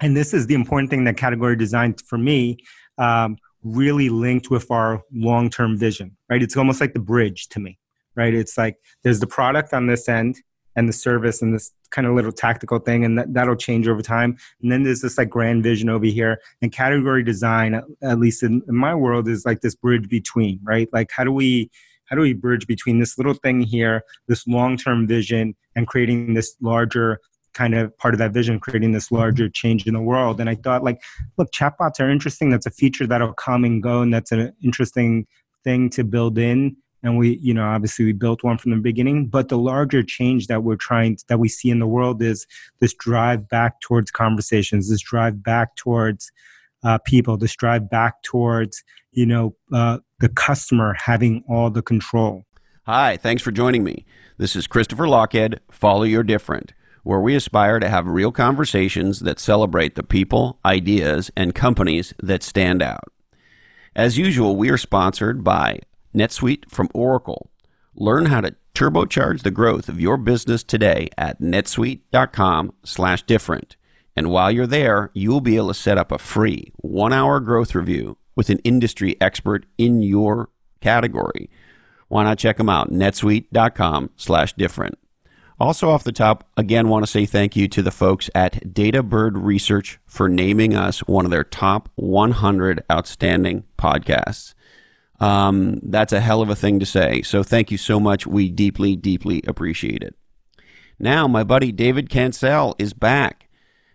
and this is the important thing that category design for me um, really linked with our long-term vision right? It's almost like the bridge to me right? It's like there's the product on this end and the service and this kind of little tactical thing and that, that'll change over time. And then there's this like grand vision over here. And category design at least in, in my world is like this bridge between right? Like how do we how do we bridge between this little thing here this long-term vision and creating this larger kind of part of that vision creating this larger change in the world. And i thought like look chatbots are interesting. That's a feature that'll come and go and that's an interesting thing to build in. And we you know obviously we built one from the beginning but the larger change that we're trying to, that we see in the world is this drive back towards conversations this drive back towards uh, people this drive back towards you know uh, the customer having all the control. Hi thanks for joining me. This is christopher lochhead follow your different where we aspire to have real conversations that celebrate the people ideas and companies that stand out as usual we are sponsored by NetSuite from Oracle. Learn how to turbocharge the growth of your business today at netsuite.com/different. And while you're there, you'll be able to set up a free 1-hour growth review with an industry expert in your category. Why not check them out? netsuite.com/different. Also, off the top, again, want to say thank you to the folks at Databird Research for naming us one of their top 100 outstanding podcasts. Um, that's a hell of a thing to say. So thank you so much. We deeply, deeply appreciate it. Now, my buddy David Cancel is back,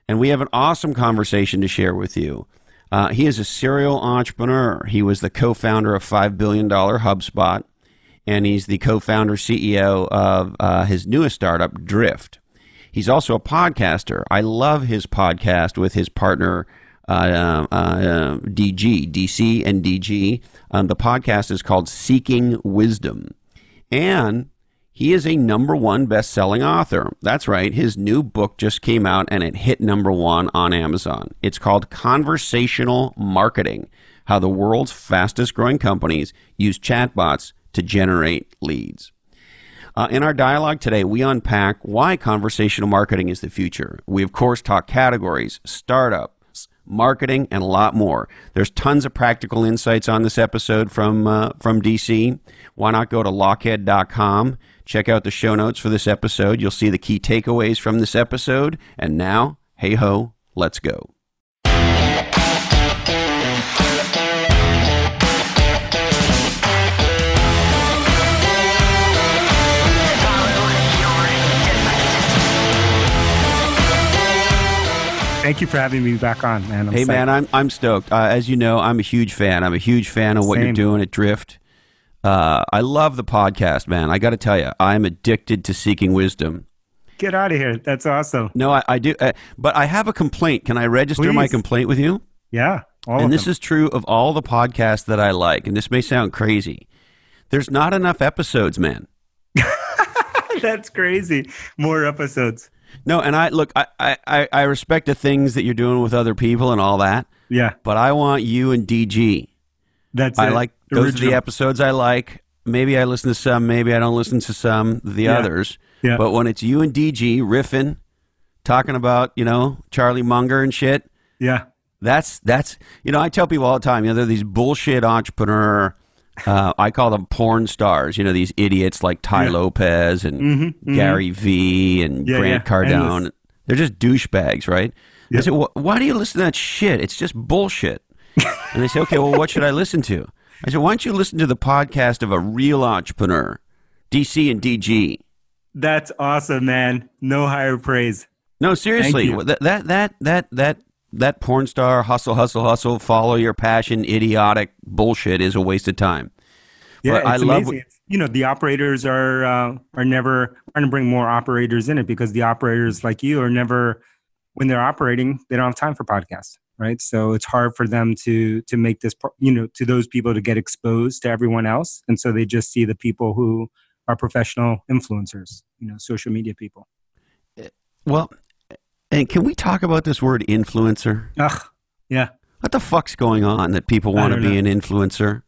and we have an awesome conversation to share with you. Uh, he is a serial entrepreneur. He was the co founder of $5 billion HubSpot, and he's the co founder CEO of uh, his newest startup, Drift. He's also a podcaster. I love his podcast with his partner, uh, uh, DG, DC, and DG. Um, the podcast is called Seeking Wisdom. And he is a number one best selling author. That's right. His new book just came out and it hit number one on Amazon. It's called Conversational Marketing How the World's Fastest Growing Companies Use Chatbots to Generate Leads. Uh, in our dialogue today, we unpack why conversational marketing is the future. We, of course, talk categories, startups, marketing, and a lot more. There's tons of practical insights on this episode from uh, from DC. Why not go to lochhead.com? Check out the show notes for this episode. You'll see the key takeaways from this episode. And now, hey ho, let's go. Thank you for having me back on, man. I'm hey, psyched. man, I'm I'm stoked. Uh, as you know, I'm a huge fan. I'm a huge fan of what Same. you're doing at Drift. Uh, I love the podcast, man. I got to tell you, I'm addicted to seeking wisdom. Get out of here. That's awesome. No, I, I do, uh, but I have a complaint. Can I register Please. my complaint with you? Yeah, and this is true of all the podcasts that I like. And this may sound crazy. There's not enough episodes, man. That's crazy. More episodes. No, and I look, I, I, I respect the things that you're doing with other people and all that. Yeah. But I want you and DG. That's I it. like those Original. are the episodes I like. Maybe I listen to some, maybe I don't listen to some the yeah. others. Yeah. But when it's you and DG riffing, talking about, you know, Charlie Munger and shit. Yeah. That's that's you know, I tell people all the time, you know, they're these bullshit entrepreneur uh, I call them porn stars. You know these idiots like Tai yeah. Lopez and mm-hmm, mm-hmm. Gary Vee and yeah, Grant yeah. Cardone. Endless. They're just douchebags, right? Yep. I well, why do you listen to that shit? It's just bullshit. and they say, okay, well, what should I listen to? I said, why don't you listen to the podcast of a real entrepreneur, DC and DG? That's awesome, man. No higher praise. No, seriously, that that that that that that porn star hustle, hustle, hustle, follow your passion, idiotic bullshit is a waste of time. Yeah, but it's I amazing. Love, you know, the operators are uh, are never trying to bring more operators in it because the operators like you are never when they're operating, they don't have time for podcasts, right? So it's hard for them to to make this, you know, to those people to get exposed to everyone else, and so they just see the people who are professional influencers, you know, social media people. Well, and can we talk about this word influencer? Ugh, yeah. What the fuck's going on that people want to be know. an influencer?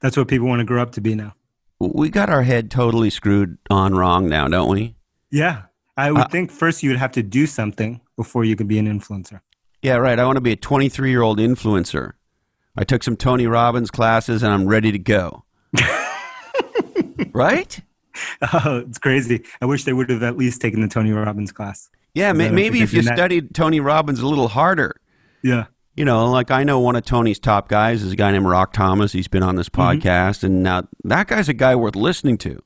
That's what people want to grow up to be now. We got our head totally screwed on wrong now, don't we? Yeah. I would uh, think first you would have to do something before you could be an influencer. Yeah, right. I want to be a 23 year old influencer. I took some Tony Robbins classes and I'm ready to go. right? Oh, it's crazy. I wish they would have at least taken the Tony Robbins class. Yeah, may, maybe if you studied Tony Robbins a little harder. Yeah. You know, like I know one of Tony's top guys is a guy named Rock Thomas. He's been on this mm-hmm. podcast, mm-hmm. and now that guy's a guy worth listening to.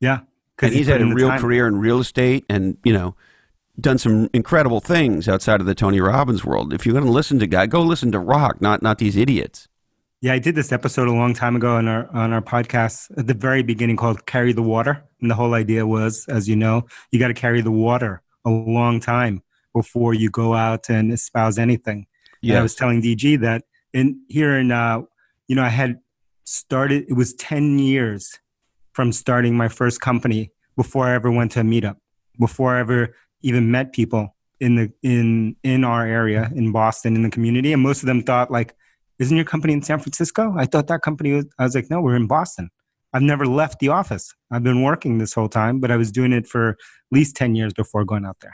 Yeah, and he's had a real time. career in real estate, and you know, done some incredible things outside of the Tony Robbins world. If you're going to listen to guy, go listen to Rock, not not these idiots. Yeah, I did this episode a long time ago on our on our podcast at the very beginning called "Carry the Water," and the whole idea was, as you know, you got to carry the water a long time before you go out and espouse anything. Yeah, I was telling DG that in here in uh, you know, I had started. It was ten years from starting my first company before I ever went to a meetup, before I ever even met people in the in in our area in Boston in the community, and most of them thought like, "Isn't your company in San Francisco?" I thought that company was. I was like, "No, we're in Boston." I've never left the office. I've been working this whole time, but I was doing it for at least ten years before going out there.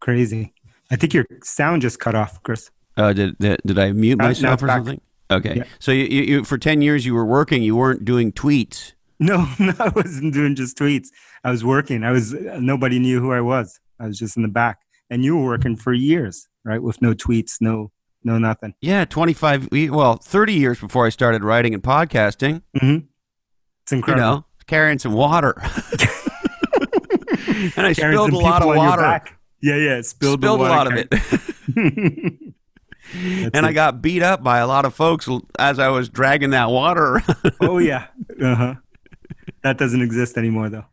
Crazy. I think your sound just cut off, Chris. Uh, did, did, did I mute myself or something? Okay. Yeah. So you, you, for 10 years you were working, you weren't doing tweets. No, no, I wasn't doing just tweets. I was working. I was nobody knew who I was. I was just in the back. And you were working for years, right? With no tweets, no no nothing. Yeah, 25 well, 30 years before I started writing and podcasting. hmm It's incredible. You know, carrying some water. and I spilled a lot of water. Yeah, yeah, spilled, spilled a lot of it. and it. I got beat up by a lot of folks as I was dragging that water. oh yeah, uh huh. That doesn't exist anymore, though.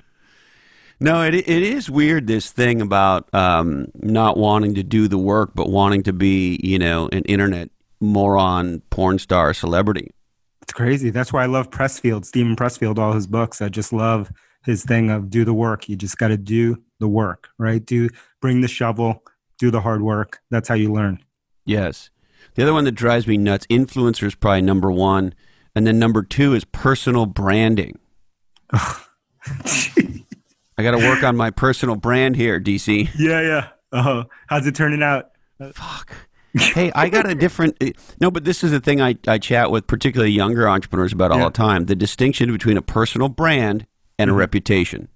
No, it it is weird this thing about um, not wanting to do the work, but wanting to be, you know, an internet moron, porn star, celebrity. It's crazy. That's why I love Pressfield, Steven Pressfield, all his books. I just love his thing of do the work. You just got to do the work, right? Do bring the shovel, do the hard work. That's how you learn. Yes. The other one that drives me nuts, influencer is probably number one. And then number two is personal branding. I got to work on my personal brand here, DC. Yeah, yeah. Uh-huh. how's it turning out? Fuck. hey, I got a different. Eh, no, but this is the thing I, I chat with particularly younger entrepreneurs about all yeah. the time the distinction between a personal brand and mm-hmm. a reputation.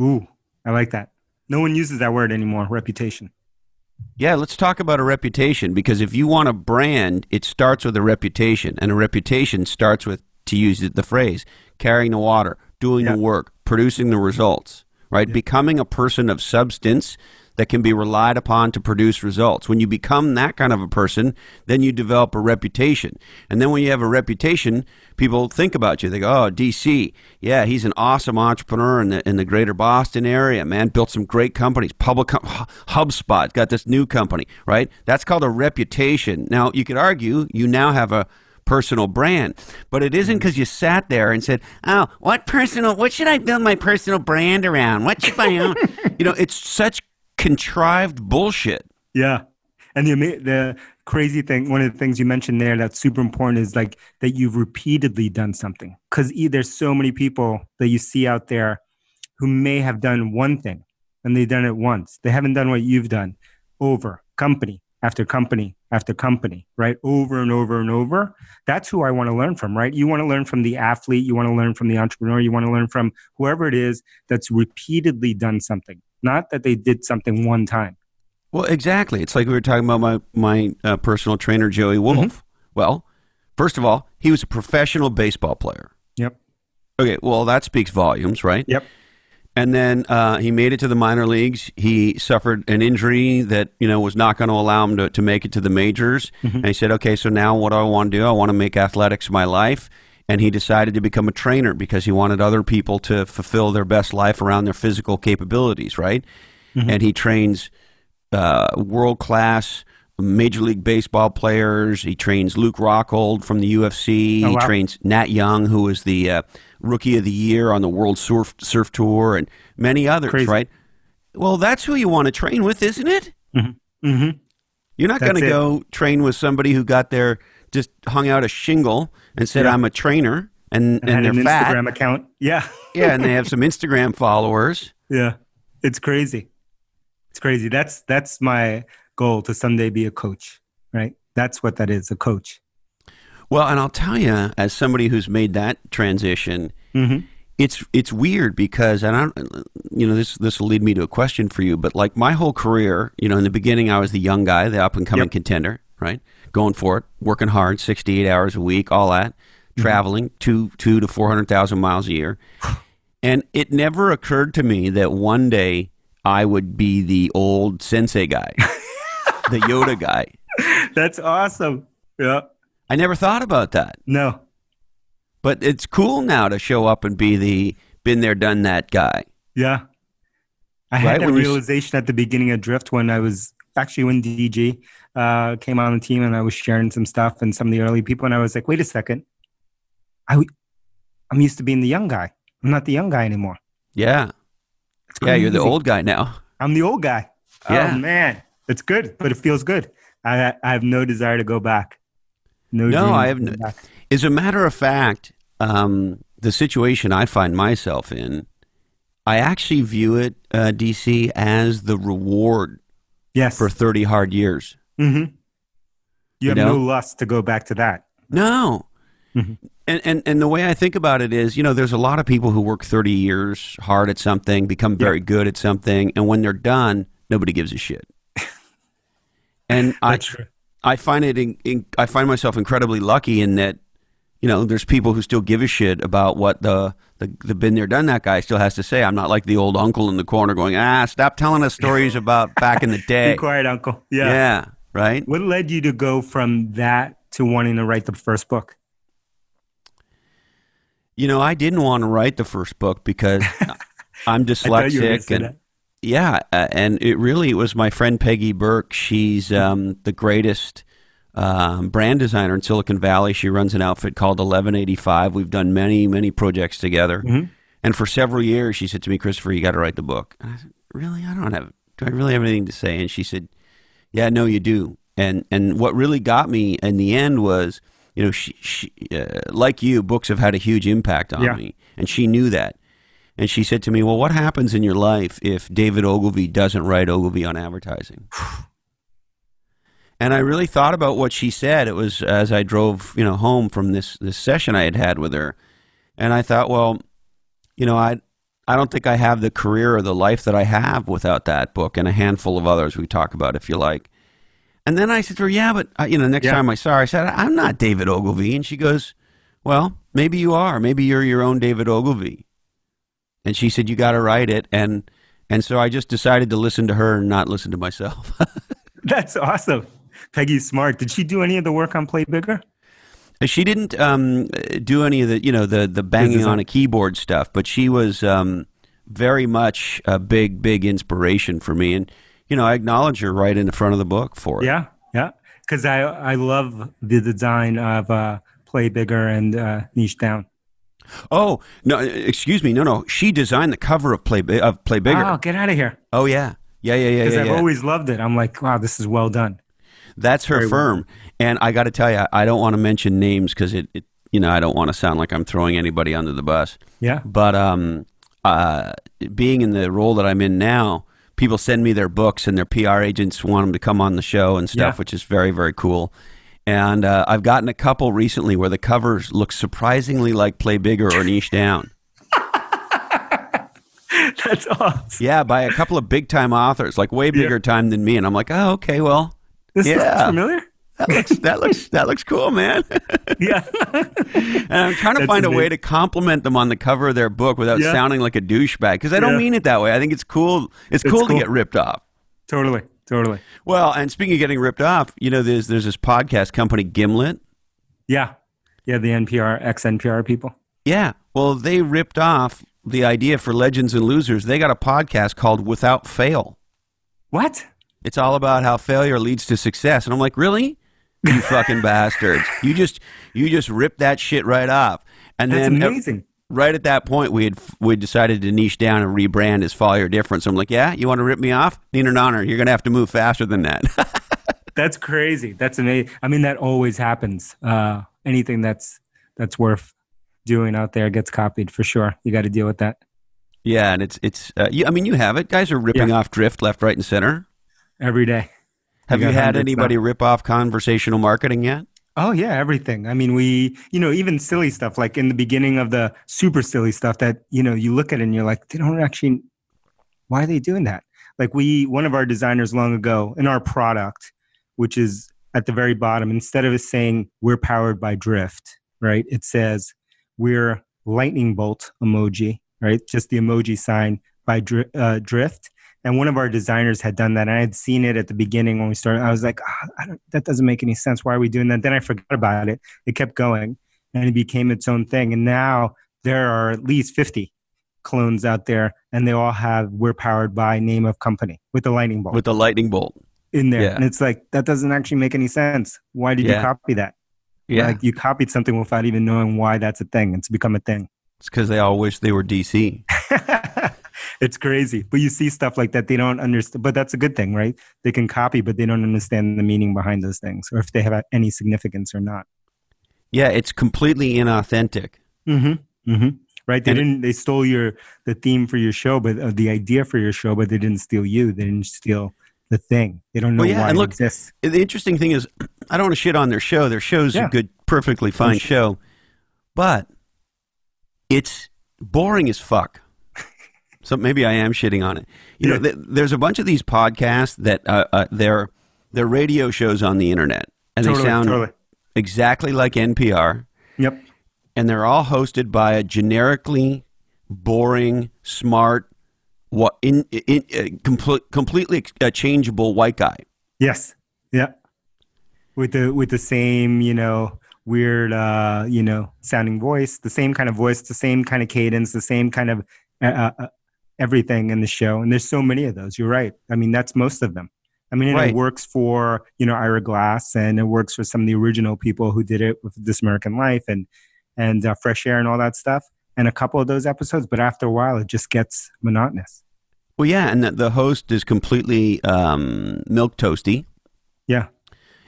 Ooh, I like that. No one uses that word anymore, reputation. Yeah, let's talk about a reputation because if you want a brand, it starts with a reputation, and a reputation starts with, to use the phrase, carrying the water, doing yeah. the work, producing the results, right? Yeah. Becoming a person of substance that can be relied upon to produce results. When you become that kind of a person, then you develop a reputation. And then when you have a reputation, people think about you. They go, oh, DC, yeah, he's an awesome entrepreneur in the, in the greater Boston area, man. Built some great companies. Public HubSpot got this new company, right? That's called a reputation. Now, you could argue you now have a personal brand. But it isn't mm-hmm. because you sat there and said, "Oh, what personal? What should I build my personal brand around? What should I own?" you know, it's such contrived bullshit. Yeah. And the the crazy thing, one of the things you mentioned there that's super important is like that you've repeatedly done something. Because there's so many people that you see out there who may have done one thing and they've done it once. They haven't done what you've done over company after company after company, right? Over and over and over. That's who I want to learn from, right? You want to learn from the athlete, you want to learn from the entrepreneur, you want to learn from whoever it is that's repeatedly done something not that they did something one time. Well, exactly. It's like we were talking about my my uh, personal trainer Joey Wolf. Mm-hmm. Well, first of all, he was a professional baseball player. Yep. Okay. Well, that speaks volumes, right? Yep. And then uh, he made it to the minor leagues. He suffered an injury that you know was not going to allow him to, to make it to the majors. Mm-hmm. And he said, "Okay, so now what do I want to do? I want to make athletics my life." and he decided to become a trainer because he wanted other people to fulfill their best life around their physical capabilities, right? Mm-hmm. And he trains uh, world class Major League Baseball players. He trains Luke Rockhold from the UFC. Oh, wow. He trains Nat Young, who was the uh, Rookie of the Year on the World Surf Surf Tour, and many others, Crazy. right? Well, that's who you want to train with, isn't it? Mm-hmm. Mm-hmm. You're not going to go train with somebody who got their just hung out a shingle and said, yeah. "I'm a trainer," and and, and they're an fat. Instagram account. Yeah, yeah, and they have some Instagram followers. Yeah, It's crazy. It's crazy. That's that's my goal to someday be a coach, right? That's what that is, a coach. Well, and I'll tell you, as somebody who's made that transition, Mm-hmm. it's it's weird because and I don't you know this this will lead me to a question for you but like my whole career you know in the beginning I was the young guy the up and coming Yep. contender right going for it working hard 68 hours a week all that Mm-hmm. traveling 2 2 to 400,000 miles a year and it never occurred to me that one day I would be the old sensei guy the Yoda guy That's awesome. Yeah. I never thought about that No. but it's cool now to show up and be the been there done that guy Yeah. I Right, had that when you realization at the beginning of Drift when I was actually when DG uh, came on the team and I was sharing some stuff and some of the early people and I was like, wait a second, I w- I'm used to being the young guy. I'm not the young guy anymore. yeah yeah you're the old guy now I'm the old guy. Yeah. Oh man, it's good, but it feels good. I I have no desire to go back. No, No, I have no- As a matter of fact, um, the situation I find myself in, I actually view it, uh, DC, as the reward Yes. for 30 hard years. hmm You You have know? no lust to go back to that. No. Mhm. And, and, and the way I think about it is, you know, there's a lot of people who work 30 years hard at something, become very good at something, and when they're done, nobody gives a shit. And I, true. I find it in, in, I find myself incredibly lucky in that you know there's people who still give a shit about what the, the the been there done that guy still has to say. I'm not like the old uncle in the corner going ah stop telling us stories about back in the day. Be quiet, uncle. Yeah. yeah, right. What led you to go from that to wanting to write the first book? You know I didn't want to write the first book because I'm I you were dyslexic and that. Yeah, uh, and it really was my friend Peggy Burke. She's um, the greatest um, brand designer in Silicon Valley. She runs an outfit called 1185. We've done many, many projects together. Mhm. And for several years, she said to me, Christopher, you got to write the book. And I said, really? I don't have, do I really have anything to say? And she said, yeah, no, you do. And, and what really got me in the end was, you know, she, she uh, like you, books have had a huge impact on Yeah. me. And she knew that. And she said to me, well, what happens in your life if David Ogilvy doesn't write Ogilvy on advertising? And I really thought about what she said. It was as I drove, you know, home from this this session I had had with her, and I thought, well, you know, I I don't think I have the career or the life that I have without that book and a handful of others we talk about, if you like. And then I said to her, yeah, but uh, you know, next Yeah. time I saw her, I said, I'm not David Ogilvy, and she goes, well, maybe you are. Maybe you're your own David Ogilvy. And she said, you got to write it, and and so I just decided to listen to her and not listen to myself. That's awesome. Peggy's smart. Did she do any of the work on Play Bigger? She didn't um, do any of the, you know, the the banging on a keyboard stuff, but she was um, very much a big, big inspiration for me. And you know, I acknowledge her right in the front of the book for it. Yeah, yeah. Because I I love the design of uh, Play Bigger and uh, Niche Down. Oh no, excuse me, no, no. She designed the cover of Play of Play Bigger. Oh, get out of here! Oh yeah, yeah, yeah, yeah, Because yeah. I've yeah. always loved it. I'm like, wow, this is well done. That's her Very well. firm. And I got to tell you, I don't want to mention names because it, it, you know, I don't want to sound like I'm throwing anybody under the bus. Yeah, But um, uh, being in the role that I'm in now, people send me their books and their PR agents want them to come on the show and stuff, Yeah. which is very, very cool. And uh, I've gotten a couple recently where the covers look surprisingly like Play Bigger or Niche Down. that's awesome. Yeah, by a couple of big time authors, like way bigger time than me. And I'm like, oh, okay, well, This Yeah. familiar. that looks that looks that looks cool, man. Yeah, And I'm trying to That's find a way to compliment them on the cover of their book without Yeah. sounding like a douchebag because I don't Yeah. mean it that way. I think it's cool. It's, It's cool, to get ripped off. totally, totally. Well, and speaking of getting ripped off, you know, there's there's this podcast company Gimlet. Yeah, yeah. The NPR, ex NPR people. Yeah. Well, they ripped off the idea for Legends and Losers. They got a podcast called Without Fail. What? It's all about how failure leads to success. And I'm like, really? You fucking bastards. You just you just ripped that shit right off. And That's then amazing. Right at that point we had we decided to niche down and rebrand as Follow Your Difference. So I'm like, yeah, you want to rip me off? Need an honor. You're gonna have to move faster than that. That's crazy. That's amazing. I mean, that always happens. Uh, anything that's that's worth doing out there gets copied for sure. You got to deal with that. Yeah, and it's it's. Uh, you, I mean, you have it. Guys are ripping Yeah. off drift left, right, and center. every day. Have We you had anybody rip off conversational marketing yet? Oh yeah, everything. I mean, we, you know, even silly stuff like in the beginning of the super silly stuff that, you know, you look at it and you're like, they don't actually why are they doing that? Like we one of our designers long ago in our product, which is at the very bottom, instead of it saying we're powered by drift, right? It says we're lightning bolt emoji, right? Just the emoji sign by dri- uh, drift. And one of our designers had done that. And I had seen it at the beginning when we started. I was like, "Ah, I don't, that doesn't make any sense. Why are we doing that? Then I forgot about it. It kept going and it became its own thing. And now there are at least 50 clones out there and they all have we're powered by name of company with the lightning bolt With the lightning bolt. in there. yeah. And it's like, that doesn't actually make any sense. Why did Yeah. you copy that? Yeah, Like you copied something without even knowing why that's a thing. It's become a thing. it's because they all wish they were DC. it's crazy. But you see stuff like that, they don't understand. But that's a good thing, right? They can copy, but they don't understand the meaning behind those things or if they have any significance or not. Yeah, it's completely inauthentic. Mm-hmm. Mm-hmm. Right? They And didn't. They stole your the theme for your show, but uh, the idea for your show, but they didn't steal you. They didn't steal the thing. They don't know Well, yeah, why and it look- exists. The interesting thing is, I don't want to shit on their show. Their show's a good, perfectly fine show, but it's boring as fuck. So maybe I am shitting on it. You know, th- there's a bunch of these podcasts that uh, uh, they're they're radio shows on the internet, and totally, they sound totally. exactly like NPR, Yep. and they're all hosted by a generically boring, smart, what in, in, uh, complete, completely uh, changeable white guy. Yes. Yeah. With the with the same, you know, weird uh, you know, sounding voice, the same kind of voice, the same kind of cadence, the same kind of uh, uh, everything in the show. And there's so many of those. You're right. I mean, that's most of them. I mean, Right. it works for, you know, Ira Glass and it works for some of the original people who did it with This American Life and and uh, Fresh Air and all that stuff. And a couple of those episodes, but after a while, it just gets monotonous. Well, yeah, and the, the host is completely um, milk toasty. Yeah.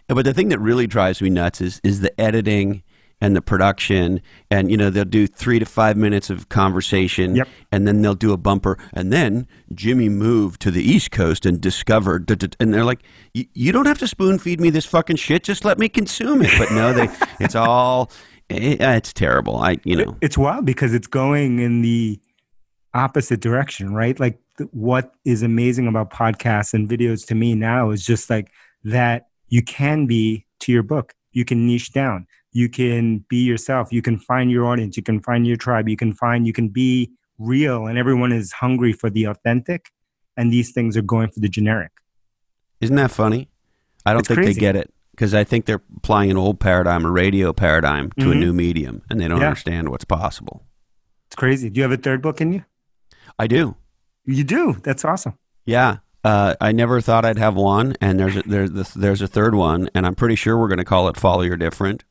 But the thing that really drives me nuts is is the editing and the production, and you know they'll do three to five minutes of conversation, Yep. and then they'll do a bumper, and then Jimmy moved to the East Coast and discovered, duh, duh," and they're like, "You you don't have to spoon feed me this fucking shit, just let me consume it." But no, they, it's all, it, it's terrible. I, you know, it's wild because it's going in the opposite direction right like th- what is amazing about podcasts and videos to me now is just like that you can be to your book you can niche down you can be yourself you can find your audience you can find your tribe you can find you can be real and everyone is hungry for the authentic and these things are going for the generic Isn't that funny? I don't It's think crazy. they get it because I think they're applying an old paradigm, a radio paradigm, to a Mhm. new medium, and they don't Yeah. understand what's possible. it's crazy do you have a third book in you I do. you do that's awesome Yeah. Uh, I never thought I'd have one, and there's a, there's the, there's a third one, and I'm pretty sure we're going to call it "Follow Your Different."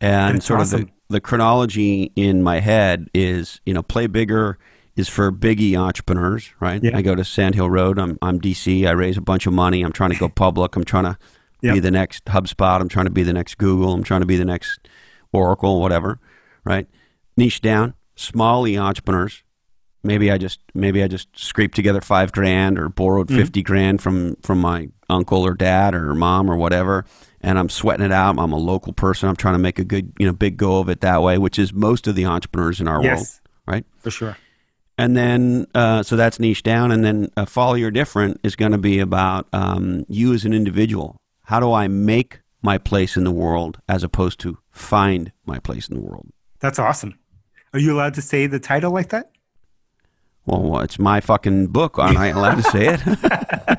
And sort of the, the chronology in my head is, you know, play bigger is for biggie entrepreneurs, right? Yeah. I go to Sand Hill Road. I'm I'm DC. I raise a bunch of money. I'm trying to go public. I'm trying to be the next HubSpot. I'm trying to be the next Google. I'm trying to be the next Oracle, whatever, right? Niche down, small e entrepreneurs. Maybe I just maybe I just scraped together five grand or borrowed Mhm. fifty grand from from my uncle or dad or mom or whatever, and I'm sweating it out. I'm a local person. I'm trying to make a good you know big go of it that way, which is most of the entrepreneurs in our world, right? for sure And then, uh, so that's niche down. And then, uh, Follow Your Different is going to be about um, you as an individual. How do I make my place in the world as opposed to find my place in the world? that's awesome are you allowed to say the title like that Well, it's my fucking book. Aren't I allowed to say it?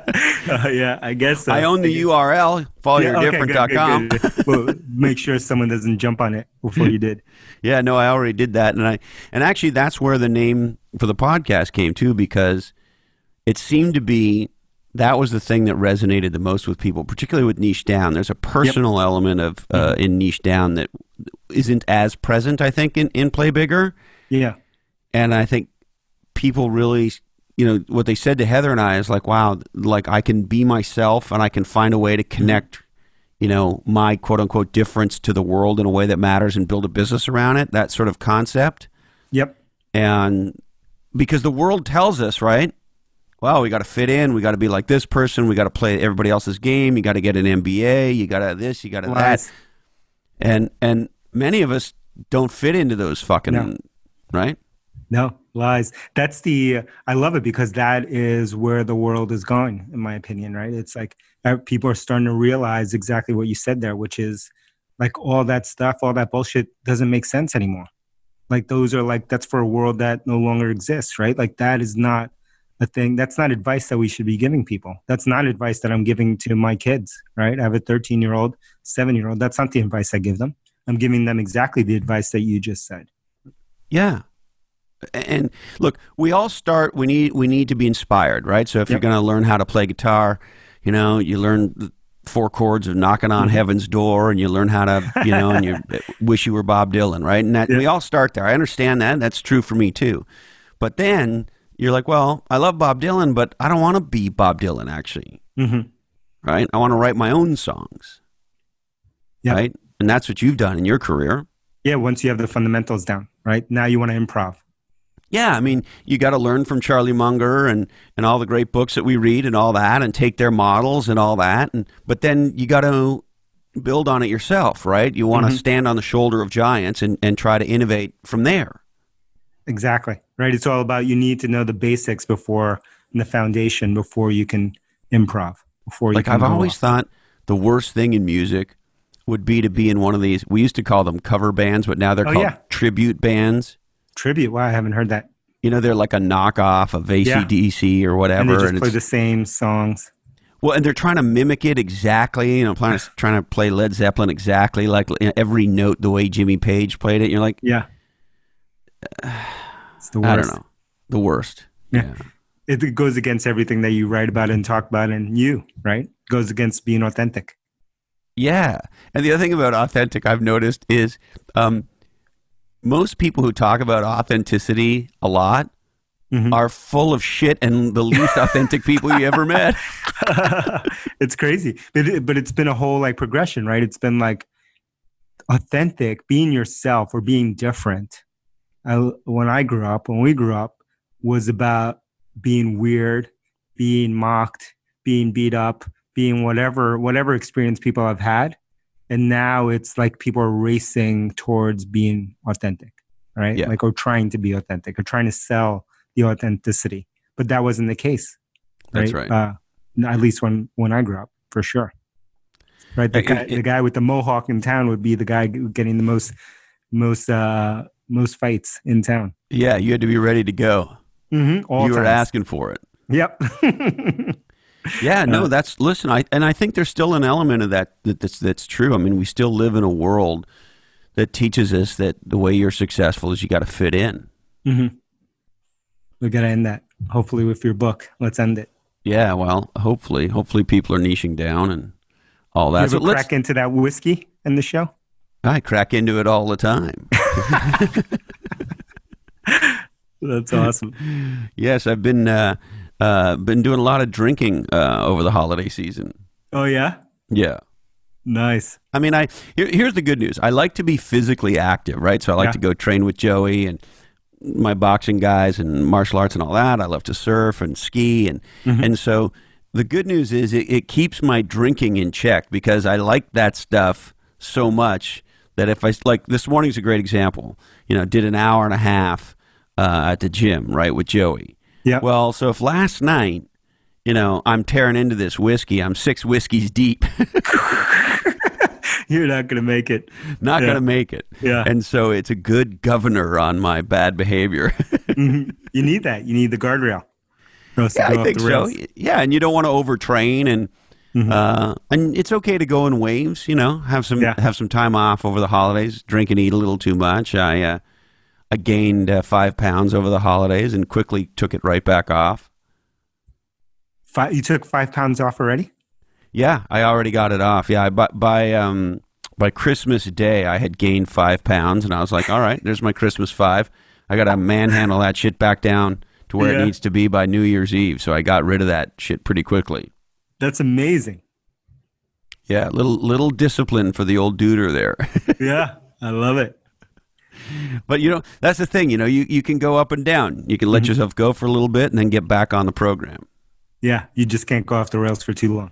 Uh, yeah, I guess so. I own the URL, followyourdifferent.com. good, good. well, make sure someone doesn't jump on it before you did. Yeah, no, I already did that, and I and actually that's where the name for the podcast came too, because it seemed to be that was the thing that resonated the most with people, particularly with niche down. There's a personal element of uh, in niche down that isn't as present, I think, in in play bigger, Yeah, and I think people really. You know what they said to Heather and I is like, wow, like I can be myself and I can find a way to connect you know, my quote unquote difference to the world in a way that matters and build a business around it, that sort of concept. yep, And because the world tells us, right? Well, we got to fit in. We got to be like this person. We got to play everybody else's game. You got to get an MBA. You got to this. You got to that. And and many of us don't fit into those fucking No. right. No lies. That's the. I love it because that is where the world is going, in my opinion. Right? It's like uh, people are starting to realize exactly what you said there, which is like all that stuff, all that bullshit doesn't make sense anymore. Like those are like that's for a world that no longer exists, right? Like that is not a thing. That's not advice that we should be giving people. That's not advice that I'm giving to my kids, right? I have a 13 year old, seven year old. That's not the advice I give them. I'm giving them exactly the advice that you just said. Yeah. And look, we all start. We need we need to be inspired, right? So if you're going to learn how to play guitar, you know, you learn four chords of knocking on Mhm. heaven's door, and you learn how to, you know, and you wish you were Bob Dylan, right? And that Yeah. we all start there. I understand that. That's true for me too. But then you're like, well, I love Bob Dylan, but I don't want to be Bob Dylan, actually, hmm right? I want to write my own songs, Yep. right? And that's what you've done in your career. Yeah, once you have the fundamentals down, right? Now you want to improv. Yeah, I mean, you got to learn from Charlie Munger and, and all the great books that we read and all that, and take their models and all that. And but then you got to build on it yourself, right? You want to Mhm. stand on the shoulder of giants and, and try to innovate from there. Exactly. Right. It's all about you need to know the basics before the foundation before you can improv. Before you Like I've always off. thought, the worst thing in music would be to be in one of these. We used to call them cover bands, but now they're Oh, called yeah. tribute bands. Tribute. Wow, I haven't heard that. You know, they're like a knockoff of Yeah. ACDC or And whatever. they just and play the same songs. Well, and they're trying to mimic it exactly. You know, trying to, trying to play Led Zeppelin exactly like you know, every note the way Jimmy Page played it. You're like, Yeah. It's the worst. I don't know, the worst. Yeah. It, it goes against everything that you write about and talk about and you, right? goes against being authentic. Yeah. And the other thing about authentic I've noticed is um, most people who talk about authenticity a lot Mhm. are full of shit and the least authentic people you ever met. it's crazy but, it, but it's been a whole like progression right it's been like authentic being yourself or being different I, when i grew up when we grew up was about being weird being mocked being beat up being whatever whatever experience people have had and now it's like people are racing towards being authentic right Yeah. like or trying to be authentic or trying to sell the authenticity but that wasn't the case That's right. uh, at least when when I grew up, for sure. Right, the It- guy, it- the guy with the mohawk in town would be the guy getting the most most uh most fights in town. Yeah, you had to be ready to go. Mm-hmm, all you were asking for it. Yep. Yeah, no, Uh, that's listen. I and I think there's still an element of that, that that's that's true. I mean, we still live in a world that teaches us that the way you're successful is you got to fit in. hmm We gotta end that. Hopefully, with your book, let's end it. Yeah, well, hopefully, hopefully people are niching down and all You that. ever So crack into that whiskey in the show? I crack into it all the time. That's awesome. yes, I've been uh, uh, been doing a lot of drinking uh, over the holiday season. oh yeah, Yeah. nice. I mean, I here, here's the good news. I like to be physically active, right? So I like Yeah. to go train with Joey and my boxing guys and martial arts and all that. I love to surf and ski, and Mhm. and so the good news is it, it keeps my drinking in check because I like that stuff so much that if I like this morning's a great example. You know, did an hour and a half uh, at the gym, right, with Joey. Yeah. Well, so if last night, you know, I'm tearing into this whiskey, I'm six whiskeys deep. You're not gonna make it. not Yeah. going to make it. Yeah. And so it's a good governor on my bad behavior. Mhm. You need that. You need the guardrail. Or else you yeah, I think so. Yeah, and you don't want to overtrain and Mhm. uh, and it's okay to go in waves, you know, have some Yeah. have some time off over the holidays, drink and eat a little too much. I uh, I gained uh, 5 pounds over the holidays and quickly took it right back off. Five, you took five pounds off already? Yeah, I already got it off. Yeah, I, by by um by Christmas Day, I had gained five pounds, and I was like, "All right, there's my Christmas five. I got to manhandle that shit back down to where Yeah. it needs to be by New Year's Eve." So I got rid of that shit pretty quickly. That's amazing. Yeah, little little discipline for the old duder there. Yeah, I love it. but you know, that's the thing. You know, you you can go up and down. You can let mm-hmm. yourself go for a little bit and then get back on the program. Yeah, you just can't go off the rails for too long.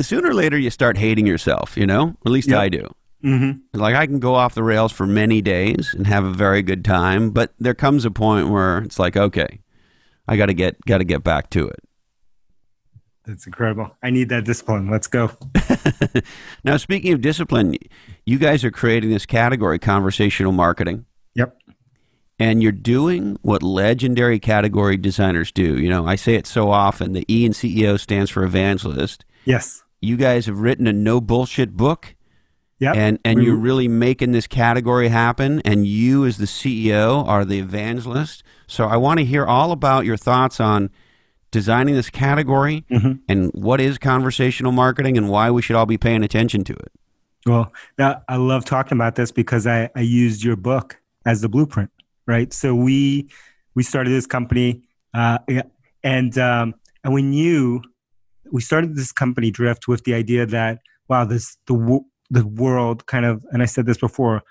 sooner or later, you start hating yourself. You know, at least yep. I do. Mm-hmm. Like I can go off the rails for many days and have a very good time, but there comes a point where it's like, okay, I got to get got to get back to it. That's incredible. I need that discipline. Let's go. now, speaking of discipline, you guys are creating this category, conversational marketing. Yep. And you're doing what legendary category designers do. You know, I say it so often. The E in CEO stands for evangelist. Yes. You guys have written a no bullshit book Yep. And and you're really making this category happen and you as the CEO are the evangelist. So I want to hear all about your thoughts on designing this category mm-hmm. and what is conversational marketing and why we should all be paying attention to it. Well, now, I love talking about this because I, I used your book as the blueprint, right? So we we started this company, uh, and um, and we knew we started this company Drift with the idea that wow, this the the world kind of, and I said this before,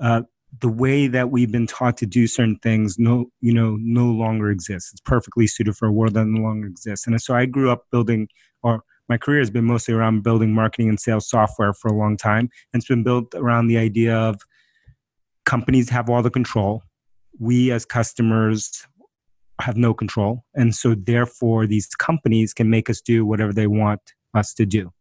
uh, the way that we've been taught to do certain things no you know no longer exists. It's perfectly suited for a world that no longer exists. And so i grew up building or my career has been mostly around building marketing and sales software for a long time. And it's been built around the idea of companies have all the control. We as customers have no control. And so therefore these companies can make us do whatever they want us to do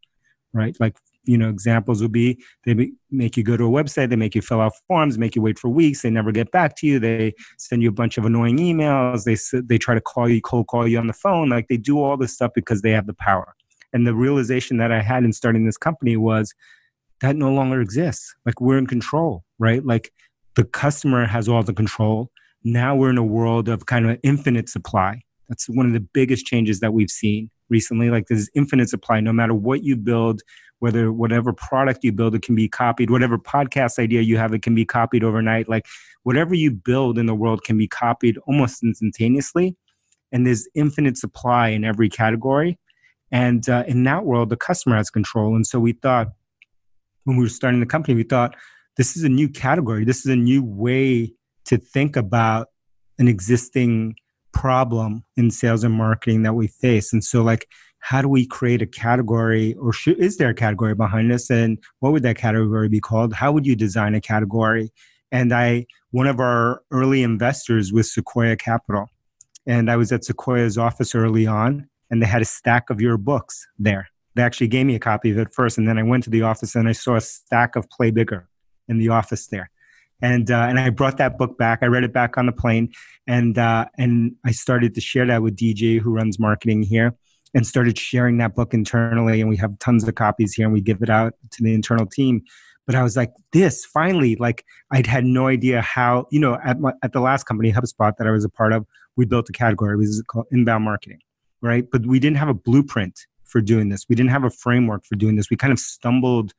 right? Like you know examples would be they make you go to a website they make you fill out forms make you wait for weeks they never get back to you they send you a bunch of annoying emails they they try to call you cold call you on the phone like they do all this stuff because they have the power. And the realization that i had in starting this company was that no longer exists. Like we're in control right? Like the customer has all the control. Now we're in a world of kind of infinite supply. That's one of the biggest changes that we've seen recently. Like there's infinite supply. No matter what you build whether whatever product you build it can be copied whatever podcast idea you have it can be copied overnight. Like whatever you build in the world can be copied almost instantaneously. And there's infinite supply in every category. And uh, in that world the customer has control. And so we thought when we were starting the company we thought this is a new category. This is a new way to think about an existing problem in sales and marketing that we face. And so like how do we create a category or is there a category behind this? And what would that category be called? How would you design a category? And i one of our early investors was sequoia capital and i was at sequoia's office early on and they had a stack of your books there. They actually gave me a copy of it first and then i went to the office and i saw a stack of play bigger in the office there. And uh, and I brought that book back. I read it back on the plane, and uh, and I started to share that with DJ, who runs marketing here and started sharing that book internally. And we have tons of copies here and we give it out to the internal team. But I was like, this finally, like I'd had no idea how, you know, at, my, at the last company, HubSpot, that I was a part of, we built a category. It was called inbound marketing, right? But we didn't have a blueprint for doing this. We didn't have a framework for doing this. We kind of stumbled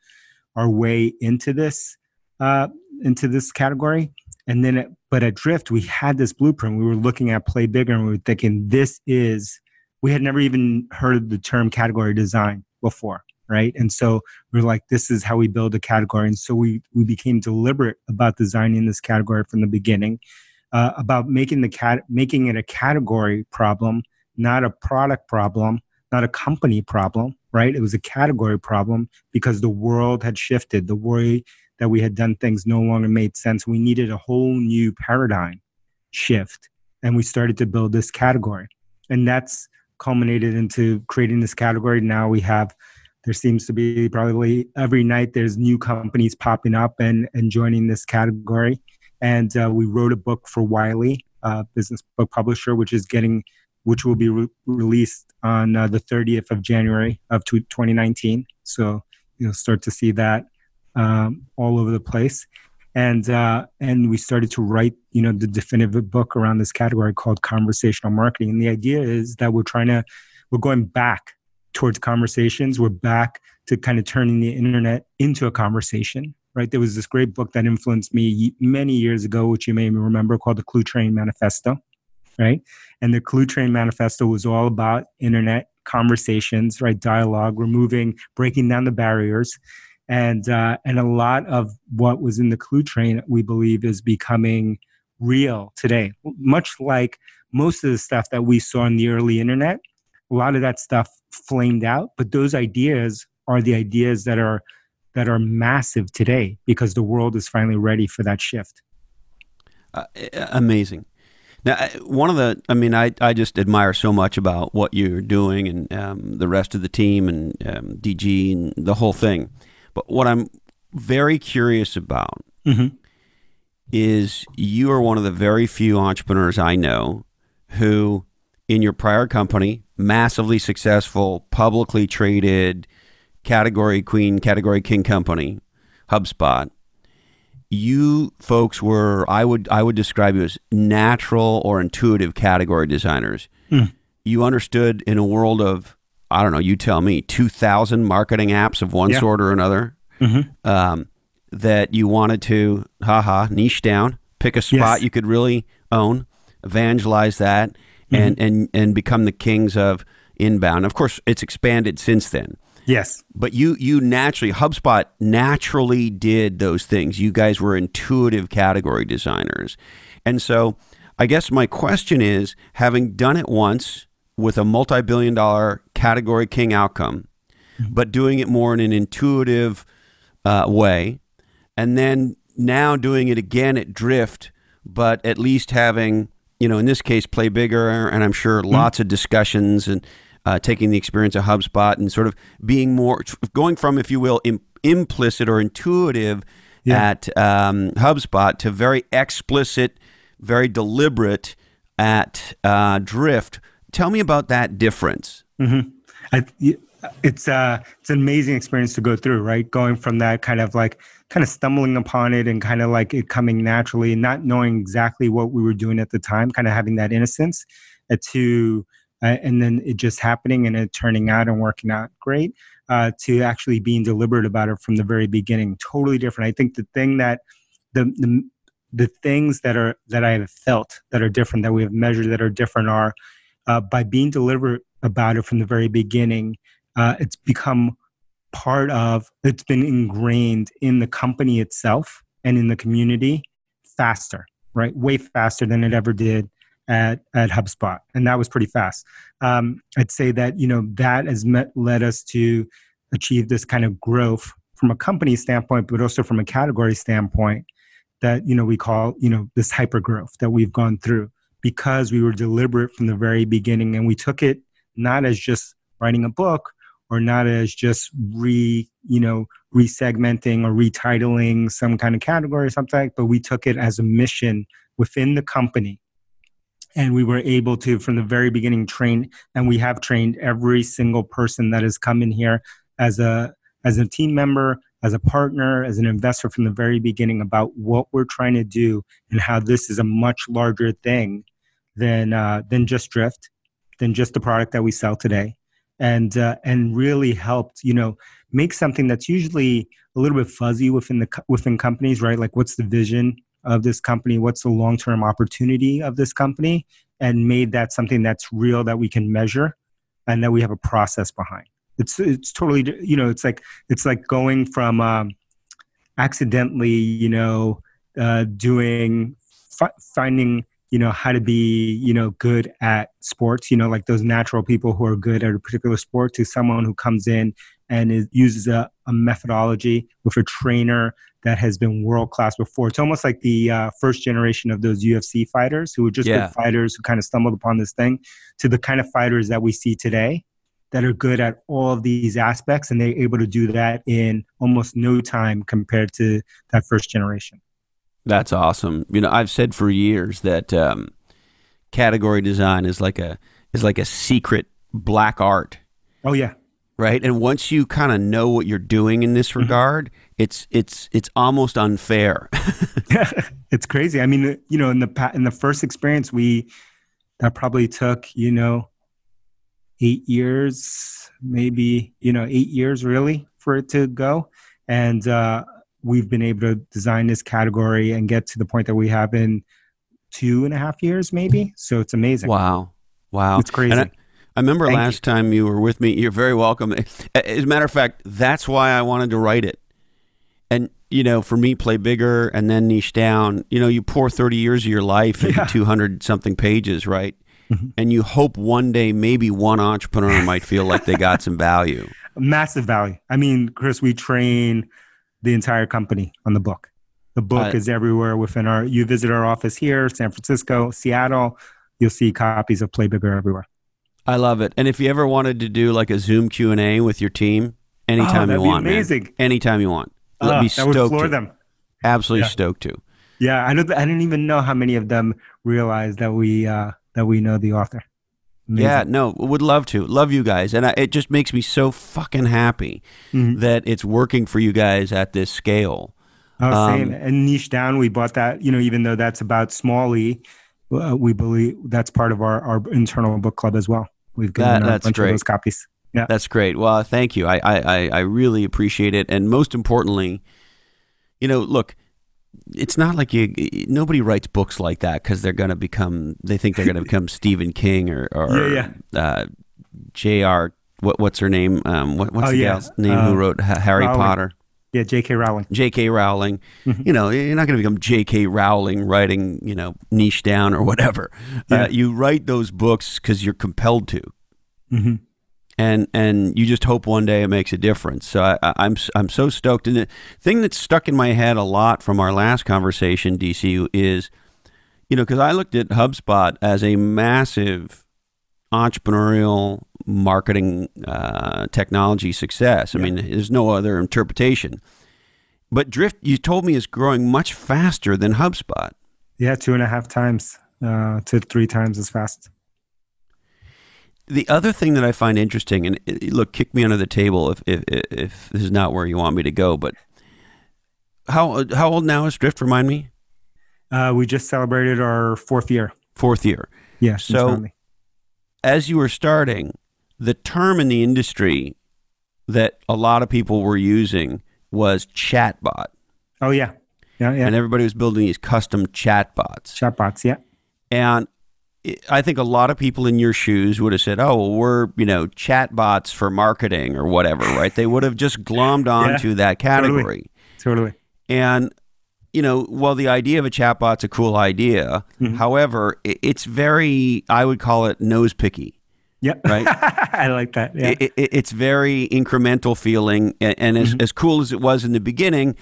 our way into this, uh, into this category. And then, it, but at Drift, we had this blueprint. We were looking at Play Bigger and we were thinking, this is we had never even heard the term category design before right? And so we are like this is how we build a category. And so we we became deliberate about designing this category from the beginning uh, about making the cat making it a category problem not a product problem not a company problem right? It was a category problem because the world had shifted. The way that we had done things no longer made sense. We needed a whole new paradigm shift and we started to build this category. And that's culminated into creating this category. Now we have there seems to be probably every night there's new companies popping up and, and joining this category. And uh, we wrote a book for Wiley, uh, business book publisher, which is getting, which will be re- released on uh, the 30th of January of 2019. So you'll start to see that um, all over the place and uh, and we started to write you know the definitive book around this category called conversational marketing. And the idea is that we're trying to we're going back towards conversations. We're back to kind of turning the internet into a conversation right? There was this great book that influenced me many years ago which you may remember called the Cluetrain manifesto right? And the Cluetrain manifesto was all about internet conversations right? Dialogue removing breaking down the barriers and uh, and a lot of what was in the Cluetrain we believe is becoming real today. Much like most of the stuff that we saw in the early internet a lot of that stuff flamed out but those ideas are the ideas that are that are massive today because the world is finally ready for that shift. Uh, amazing. Now, one of the, I mean, I, I just admire so much about what you're doing and um, the rest of the team and um, DG and the whole thing. But what I'm very curious about mm-hmm. is you are one of the very few entrepreneurs I know who, in your prior company, massively successful, publicly traded, category queen, category king company, HubSpot, you folks were I would I would describe you as natural or intuitive category designers. Mm. You understood in a world of I don't know, you tell me, 2,000 marketing apps of one yeah. sort or another mm-hmm. um, that you wanted to, haha, niche down, pick a spot yes. you could really own, evangelize that, mm-hmm. and, and, and become the kings of inbound. Of course, it's expanded since then. Yes. But you you naturally HubSpot naturally did those things. You guys were intuitive category designers. And so I guess my question is having done it once with a multi billion dollar category king outcome, mm-hmm. but doing it more in an intuitive uh, way. And then now doing it again at Drift, but at least having, you know, in this case, play bigger. And I'm sure mm-hmm. lots of discussions and uh, taking the experience of HubSpot and sort of being more, going from, if you will, Im- implicit or intuitive yeah. at um, HubSpot to very explicit, very deliberate at uh, Drift Tell me about that difference. Mm-hmm. I, it's uh, it's an amazing experience to go through, right? Going from that kind of like kind of stumbling upon it and kind of like it coming naturally, and not knowing exactly what we were doing at the time, kind of having that innocence, uh, to uh, and then it just happening and it turning out and working out great. Uh, to actually being deliberate about it from the very beginning, totally different. I think the thing that the the the things that are that I have felt that are different, that we have measured that are different, are uh, by being deliberate about it from the very beginning, uh, it's become part of, it's been ingrained in the company itself and in the community faster, right? Way faster than it ever did at, at HubSpot. And that was pretty fast. Um, I'd say that, you know, that has met, led us to achieve this kind of growth from a company standpoint, but also from a category standpoint that, you know, we call, you know, this hyper growth that we've gone through because we were deliberate from the very beginning and we took it not as just writing a book or not as just re you know resegmenting or retitling some kind of category or something but we took it as a mission within the company. And we were able to from the very beginning train and we have trained every single person that has come in here as a as a team member as a partner as an investor from the very beginning about what we're trying to do and how this is a much larger thing than uh, than just Drift, than just the product that we sell today, and uh, and really helped you know make something that's usually a little bit fuzzy within the within companies, right? Like what's the vision of this company? What's the long term opportunity of this company? And made that something that's real that we can measure, and that we have a process behind. It's it's totally you know it's like it's like going from um, accidentally you know uh, doing f- finding you know how to be you know good at sports you know like those natural people who are good at a particular sport to someone who comes in and is, uses a, a, methodology with a trainer that has been world class before it's almost like the uh, first generation of those ufc fighters who were just yeah. good fighters who kind of stumbled upon this thing to the kind of fighters that we see today that are good at all of these aspects and they're able to do that in almost no time compared to that first generation that's awesome. You know, I've said for years that um, category design is like a is like a secret black art. Oh yeah. Right? And once you kind of know what you're doing in this mm-hmm. regard, mm-hmm. it's it's it's almost unfair. yeah, it's crazy. I mean, you know, in the in the first experience we that probably took, you know, 8 years, maybe, you know, 8 years really for it to go. And uh we've been able to design this category and get to the point that we have in two and a half years, maybe. So it's amazing. Wow. Wow. It's crazy. I, I, remember Thank last you. time you were with me. You're very welcome. As a matter of fact, that's why I wanted to write it. And you know, for me, play bigger and then niche down. You know, you pour thirty years of your life into Yeah. two hundred something pages, right? Mm-hmm. And you hope one day maybe one entrepreneur might feel like they got some value. Massive value. I mean, Chris, we train the entire company on the book. The book Uh, is everywhere within our. You visit our office here, San Francisco, Seattle. You'll see copies of Play Bigger everywhere. I love it. And if you ever wanted to do like a Zoom Q and A with your team, anytime Oh, you want, man. amazing. anytime you want, Uh, I'd that would floor to. them. Absolutely Yeah. stoked to. Yeah, I know. I didn't even know how many of them realize that we uh, that we know the author. Amazing. Yeah, no, would love to. Love you guys. And I, it just makes me so fucking happy Mhm. that it's working for you guys at this scale. Oh, same. Um, and niche down, we bought that. You know, even though that's about small e, uh, we believe that's part of our, our internal book club as well. We've got That- a bunch great. of those copies. Yeah. That's great. Well, thank you. I, I- I really appreciate it. And most importantly, you know, look, it's not like you. Nobody writes books like that because they're going to become. They think they're going to become Stephen King or, or Yeah, Uh, J.R. What, what's her name? Um, what, what's Oh, the yeah. gal's name Uh, who wrote Ha- Harry Rowling. Potter? Yeah, J.K. Rowling. J.K. Rowling. Mhm. You know, you're not going to become J.K. Rowling writing, you know, niche down or whatever. Yeah. Uh, you write those books because you're compelled to hmm and and you just hope one day it makes a difference. So I, I'm I'm so stoked. And the thing that's stuck in my head a lot from our last conversation, DC, is you know because I looked at HubSpot as a massive entrepreneurial marketing uh, technology success. I Yeah. mean, there's no other interpretation. But Drift, you told me, is growing much faster than HubSpot. Yeah, two and a half times uh, to three times as fast. The other thing that I find interesting, and uh, look, kick me under the table if if, if this is not where you want me to go, but how how old now is Drift? Remind me. Uh, we just celebrated our fourth year. Fourth year. Yeah. So- As you were starting, the term in the industry that a lot of people were using was chatbot, oh yeah, yeah, yeah. and everybody was building these custom chatbots. Chatbots. Yeah. And I think a lot of people in your shoes would have said, "Oh, well, we're you know chatbots for marketing or whatever," right? They would have just glommed onto that category. Totally. And you know, while the idea of a chatbot's a cool idea, Mhm. however, it's very I would call it nose picky. Yep. Right. I like that. Yeah. It, it, it's very incremental feeling, and, and as, Mhm. as cool as it was in the beginning,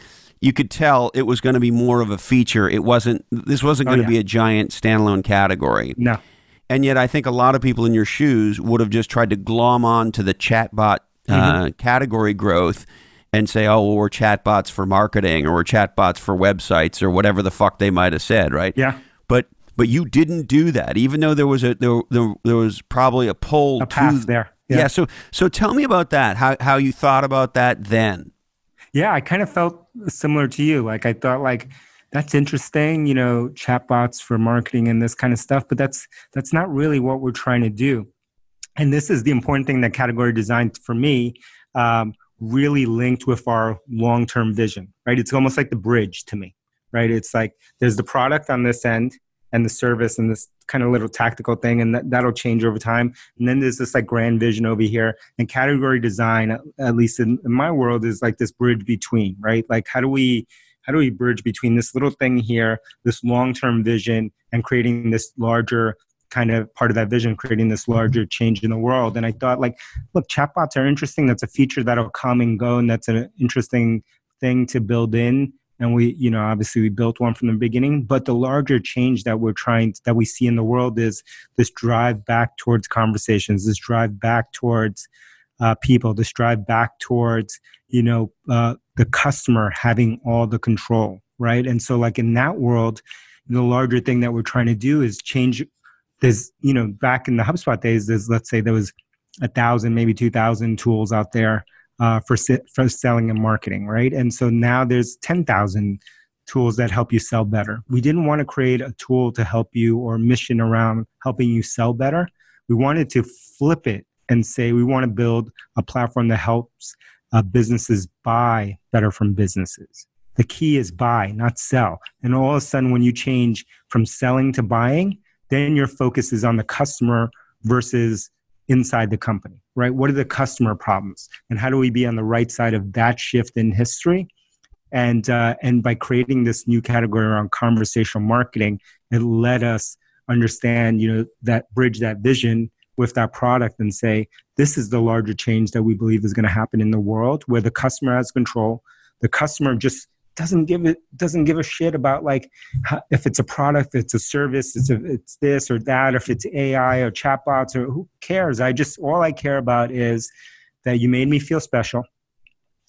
you could tell it was going to be more of a feature. It wasn't. This wasn't Oh, going to be a giant standalone category. no. And yet, I think a lot of people in your shoes would have just tried to glom on to the chatbot uh, category growth and say, "Oh, well, we're chatbots for marketing, or we're chatbots for websites, or whatever the fuck they might have said." Right? Yeah. But but you didn't do that, even though there was a there there, there was probably a pull A to path there. yeah. So so tell me about that. How how you thought about that then? Yeah, I kind of felt similar to you. Like I thought like that's interesting, you know, chatbots for marketing and this kind of stuff, but that's that's not really what we're trying to do. And this is the important thing that category design for me um, really linked with our long-term vision, right? It's almost like the bridge to me, right? It's like there's the product on this end and the service and this kind of little tactical thing, and that, that'll change over time. And then there's this like grand vision over here, and category design, at- least in, in my world, is like this bridge between, right? Like how do we how do we bridge between this little thing here, this long-term vision, and creating this larger kind of part of that vision, creating this larger change in the world? And I thought, like, look, chatbots are interesting. That's a feature that'll come and go, and that's an interesting thing to build in. And we, you know, obviously we built one from the beginning. But the larger change that we're trying that we see in the world is this drive back towards conversations, this drive back towards uh, people, this drive back towards you know uh, the customer having all the control, right? And so, like in that world, the larger thing that we're trying to do is change. There's, you know, back in the HubSpot days, there's let's say there was a thousand, maybe two thousand tools out there uh, for for selling and marketing, right? And so now there's ten thousand tools that help you sell better. We didn't want to create a tool to help you or mission around helping you sell better. We wanted to flip it and say we want to build a platform that helps uh, businesses buy better from businesses. The key is buy, not sell. And all of a sudden, when you change from selling to buying, then your focus is on the customer versus inside the company, right? What are the customer problems? And how do we be on the right side of that shift in history? And uh, and by creating this new category around conversational marketing, it let us understand, you know, that bridge that vision with that product and say, this is the larger change that we believe is going to happen in the world where the customer has control. The customer just doesn't give it doesn't give a shit about like how, if it's a product, it's a service, it's a, it's this or that, if it's AI or chatbots or who cares? I just all I care about is that you made me feel special,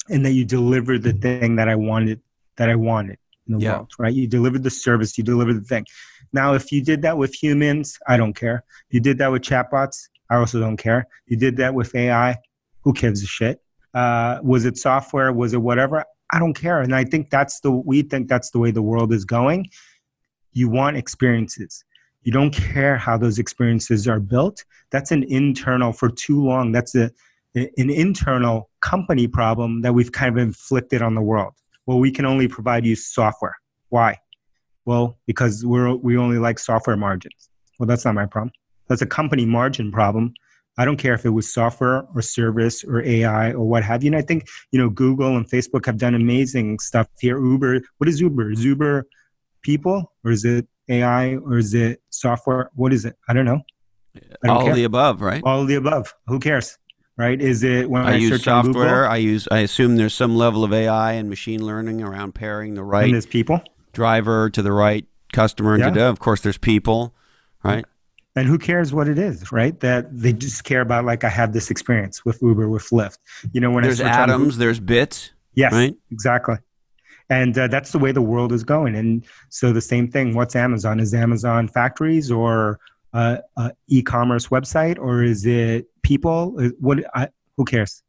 and that you delivered the thing that I wanted that I wanted in the yeah. world. Right? You delivered the service, you delivered the thing. Now, if you did that with humans, I don't care. You did that with chatbots, I also don't care. You did that with AI, who gives a shit? Uh, was it software? Was it whatever? I don't care. And I think that's the we think that's the way the world is going. You want experiences. You don't care how those experiences are built. That's an internal for too long. That's a an internal company problem that we've kind of inflicted on the world. Well, we can only provide you software. Why? Well, because we're we only like software margins. Well, that's not my problem. That's a company margin problem. I don't care if it was software or service or AI or what have you. And I think, you know, Google and Facebook have done amazing stuff here. Uber, what is Uber? Is Uber people or is it AI or is it software? What is it? I don't know. I don't All care. the above, right? All the above. Who cares? Right? Is it when I, I use software? I use. I assume there's some level of AI and machine learning around pairing the right. And there's people driver to the right customer and yeah. to, of course there's people right and who cares what it is right? That they just care about like i have this experience with uber with lyft. You know when there's atoms there's bits yes right? exactly. And uh, that's the way the world is going. And so the same thing what's amazon? Is amazon factories or uh, uh, e-commerce website or is it people? What I, who cares?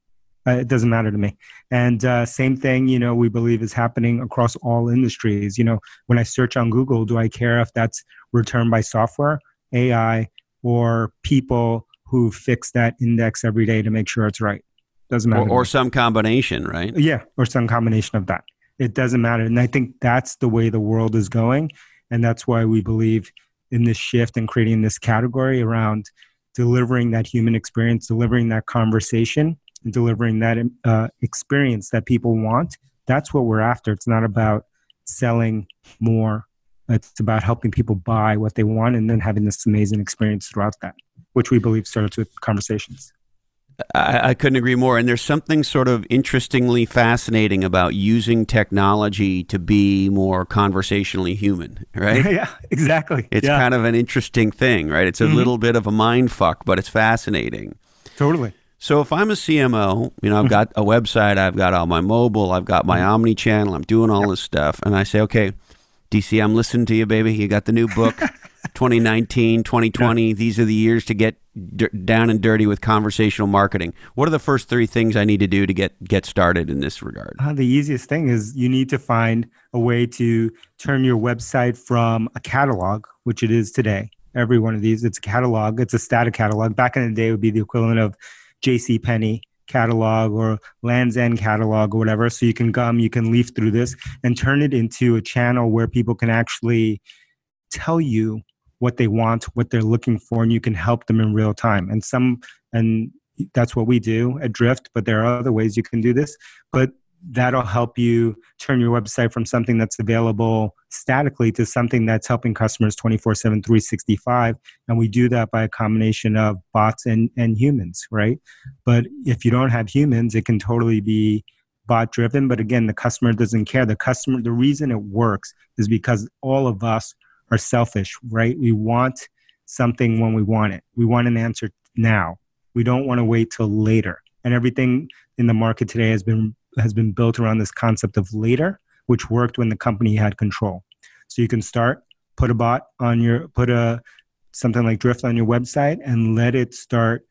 Uh, it doesn't matter to me. And uh, same thing, you know, we believe is happening across all industries. You know, when I search on Google, do I care if that's returned by software, AI, or people who fix that index every day to make sure it's right? Doesn't matter. Or, or some combination, right? Yeah, or some combination of that. It doesn't matter. And I think that's the way the world is going. And that's why we believe in this shift and creating this category around delivering that human experience, delivering that conversation and delivering that uh, experience that people want. That's what we're after. It's not about selling more. It's about helping people buy what they want and then having this amazing experience throughout that, which we believe starts with conversations. I, I, couldn't agree more. And there's something sort of interestingly fascinating about using technology to be more conversationally human, right? yeah, exactly. It's yeah. kind of an interesting thing, right? It's a mm-hmm. little bit of a mind fuck, but it's fascinating. Totally. So if I'm a CMO, you know, I've got a website, I've got all my mobile, I've got my omni channel, I'm doing all this stuff, and I say, okay, DC, I'm listening to you, baby. You got the new book, 2019, 2020. Yeah. These are the years to get d- down and dirty with conversational marketing. What are the first three things I need to do to get get started in this regard? Uh, the easiest thing is you need to find a way to turn your website from a catalog, which it is today. Every one of these, it's a catalog. It's a static catalog. Back in the day, it would be the equivalent of J.C. Penney catalog or Land's End catalog or whatever. So you can come, you can leaf through this and turn it into a channel where people can actually tell you what they want, what they're looking for, and you can help them in real time. And some, and that's what we do at Drift, but there are other ways you can do this. But that'll help you turn your website from something that's available statically to something that's helping customers 24 7 365 and we do that by a combination of bots and, and humans right? But if you don't have humans it can totally be bot driven but again the customer doesn't care. The customer the reason it works is because all of us are selfish right? We want something when we want it. We want an answer now. We don't want to wait till later. And everything in the market today has been has been built around this concept of later, which worked when the company had control. So you can start, put a bot on your, put a something like Drift on your website, and let it start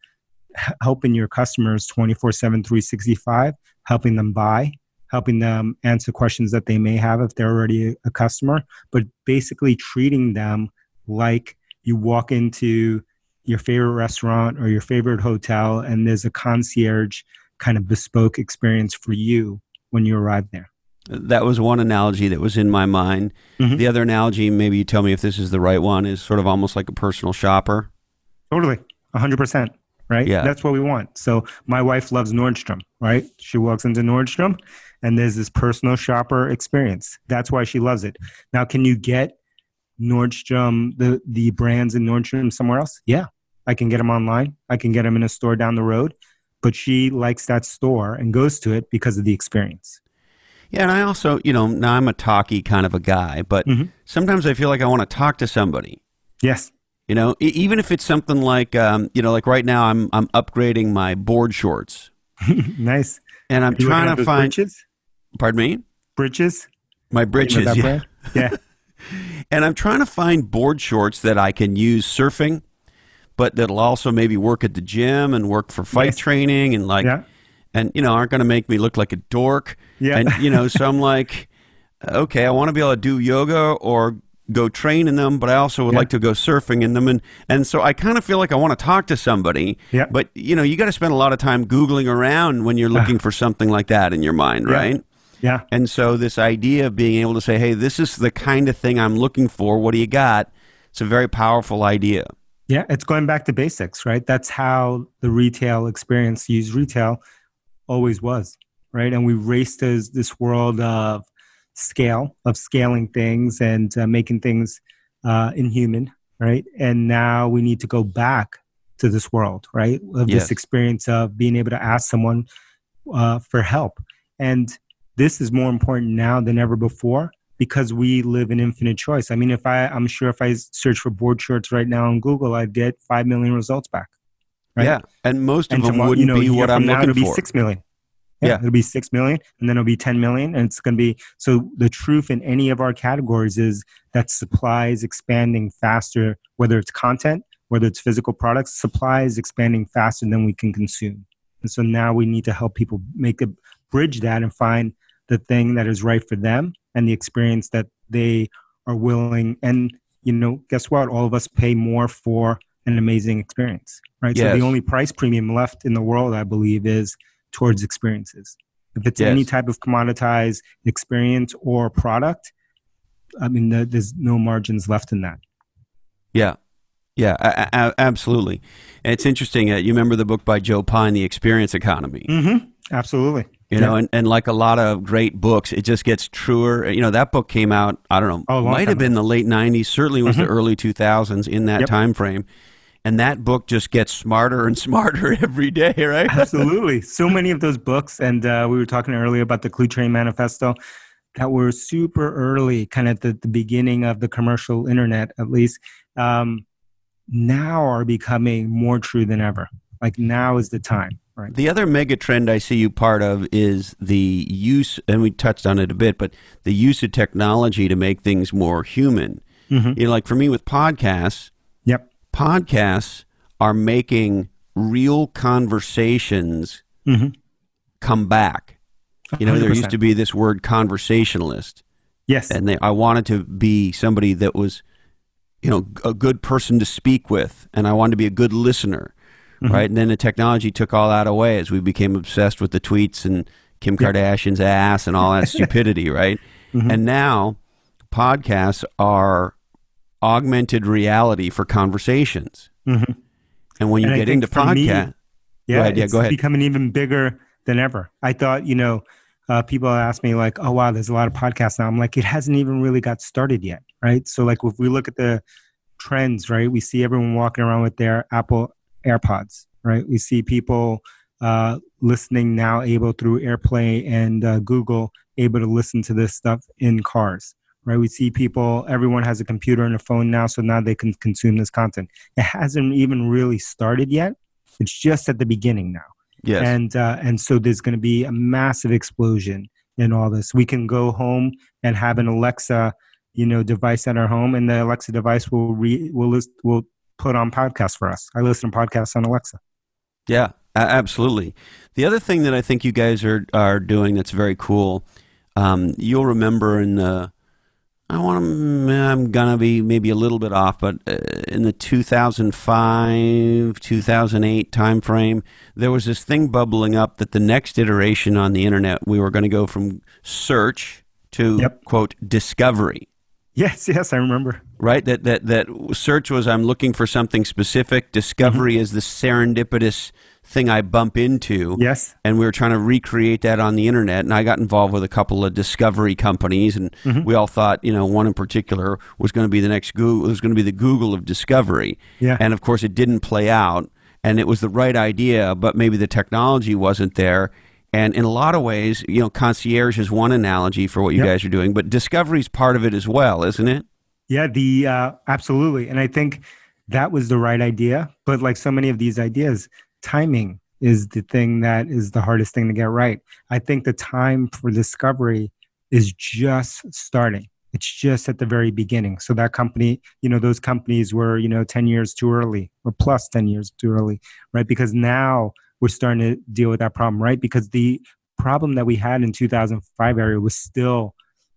helping your customers 24 7 365 helping them buy helping them answer questions that they may have if they're already a customer but basically treating them like you walk into your favorite restaurant or your favorite hotel and there's a concierge kind of bespoke experience for you when you arrived there. That was one analogy that was in my mind. Mm-hmm. The other analogy, maybe you tell me if this is the right one, is sort of almost like a personal shopper. Totally, 100%. Right? Yeah. That's what we want. So my wife loves Nordstrom, right? She walks into Nordstrom and there's this personal shopper experience. That's why she loves it. Now, can you get Nordstrom the the brands in Nordstrom somewhere else? Yeah, I can get them online. I can get them in a store down the road. But she likes that store and goes to it because of the experience. Yeah, and I also, you know, now I'm a talky kind of a guy, but mm-hmm. sometimes I feel like I want to talk to somebody. Yes. You know, even if it's something like, um, you know, like right now I'm I'm upgrading my board shorts. nice. And I'm trying to find. Bridges? Pardon me. Bridges. My bridges. Yeah. yeah. and I'm trying to find board shorts that I can use surfing, but that'll also maybe work at the gym and work for fight yes. training and like, yeah. and you know, aren't going to make me look like a dork. Yeah. And you know, so I'm like, okay, I want to be able to do yoga or go train in them, but I also would yeah. like to go surfing in them. And, and so I kind of feel like I want to talk to somebody. Yeah. But, you know, you got to spend a lot of time Googling around when you're ah. looking for something like that in your mind, yeah. right? Yeah. And so this idea of being able to say, hey, this is the kind of thing I'm looking for. What do you got? It's a very powerful idea. Yeah. It's going back to basics, right? That's how the retail experience, use retail, always was, right? And we raced as this world of scale of scaling things and uh, making things uh, inhuman, right? And now we need to go back to this world, right? Of yes. this experience of being able to ask someone uh, for help. And this is more important now than ever before because we live in infinite choice. I mean, if I, I'm sure if I search for board shorts right now on Google, I'd get five million results back. Right? Yeah, and most of and them tomorrow, wouldn't you know, be what I'm looking for. Be six million. Yeah, yeah, it'll be six million, and then it'll be ten million, and it's going to be so. The truth in any of our categories is that supply is expanding faster, whether it's content, whether it's physical products. Supply is expanding faster than we can consume, and so now we need to help people make a bridge that and find the thing that is right for them and the experience that they are willing. And you know, guess what? All of us pay more for an amazing experience, right? Yes. So the only price premium left in the world, I believe, is towards experiences. If it's yes. any type of commoditized experience or product, I mean, there's no margins left in that. Yeah. Yeah, absolutely. And it's interesting. Uh, you remember the book by Joe Pine, The Experience Economy? Mm-hmm. Absolutely. You yeah. know, and, and like a lot of great books, it just gets truer. You know, that book came out, I don't know, oh, might have been the late 90s, certainly was mm-hmm. the early 2000s in that yep. time frame and that book just gets smarter and smarter every day, right? Absolutely. So many of those books, and uh, we were talking earlier about the Cluetrain Manifesto, that were super early, kind of the, the beginning of the commercial internet, at least, um, now are becoming more true than ever. Like now is the time. Right. The other mega trend I see you part of is the use, and we touched on it a bit, but the use of technology to make things more human. Mm-hmm. You know, like for me with podcasts, yep podcasts are making real conversations mm-hmm. come back. You know, 100%. there used to be this word conversationalist. Yes. And they, I wanted to be somebody that was, you know, a good person to speak with, and I wanted to be a good listener, mm-hmm. right? And then the technology took all that away as we became obsessed with the tweets and Kim Kardashian's ass and all that stupidity, right? Mm-hmm. And now podcasts are augmented reality for conversations. Mm-hmm. And when you and get into podcast, yeah, ahead, yeah, go ahead. becoming even bigger than ever. I thought, you know, uh, people ask me like, "Oh wow, there's a lot of podcasts now." I'm like, it hasn't even really got started yet, right? So like, if we look at the trends, right, we see everyone walking around with their Apple AirPods, right? We see people uh, listening now, able through AirPlay and uh, Google, able to listen to this stuff in cars right? We see people, everyone has a computer and a phone now, so now they can consume this content. It hasn't even really started yet. It's just at the beginning now. Yes. And uh, and so there's going to be a massive explosion in all this. We can go home and have an Alexa, you know, device at our home, and the Alexa device will re will list, will put on podcasts for us. I listen to podcasts on Alexa. Yeah, absolutely. The other thing that I think you guys are are doing that's very cool. Um, you'll remember in the I want to. I'm gonna be maybe a little bit off, but uh, in the 2005 2008 timeframe, there was this thing bubbling up that the next iteration on the internet, we were going to go from search to yep. quote discovery. Yes, yes, I remember. Right, that that that search was I'm looking for something specific. Discovery mm-hmm. is the serendipitous thing I bump into. Yes. And we were trying to recreate that on the internet. And I got involved with a couple of discovery companies. And Mm-hmm. we all thought, you know, one in particular was going to be the next Google, was going to be the Google of discovery. Yeah. And of course, it didn't play out. And it was the right idea, but maybe the technology wasn't there. And in a lot of ways, you know, concierge is one analogy for what you Yep. guys are doing, but discovery is part of it as well, isn't it? Yeah, the uh, absolutely, and I think that was the right idea. But like so many of these ideas, timing is the thing that is the hardest thing to get right. I think the time for discovery is just starting. It's just at the very beginning. So that company, you know, those companies were, you know, 10 years too early or plus 10 years too early, right? Because now we're starting to deal with that problem, right? Because the problem that we had in 2005 area was still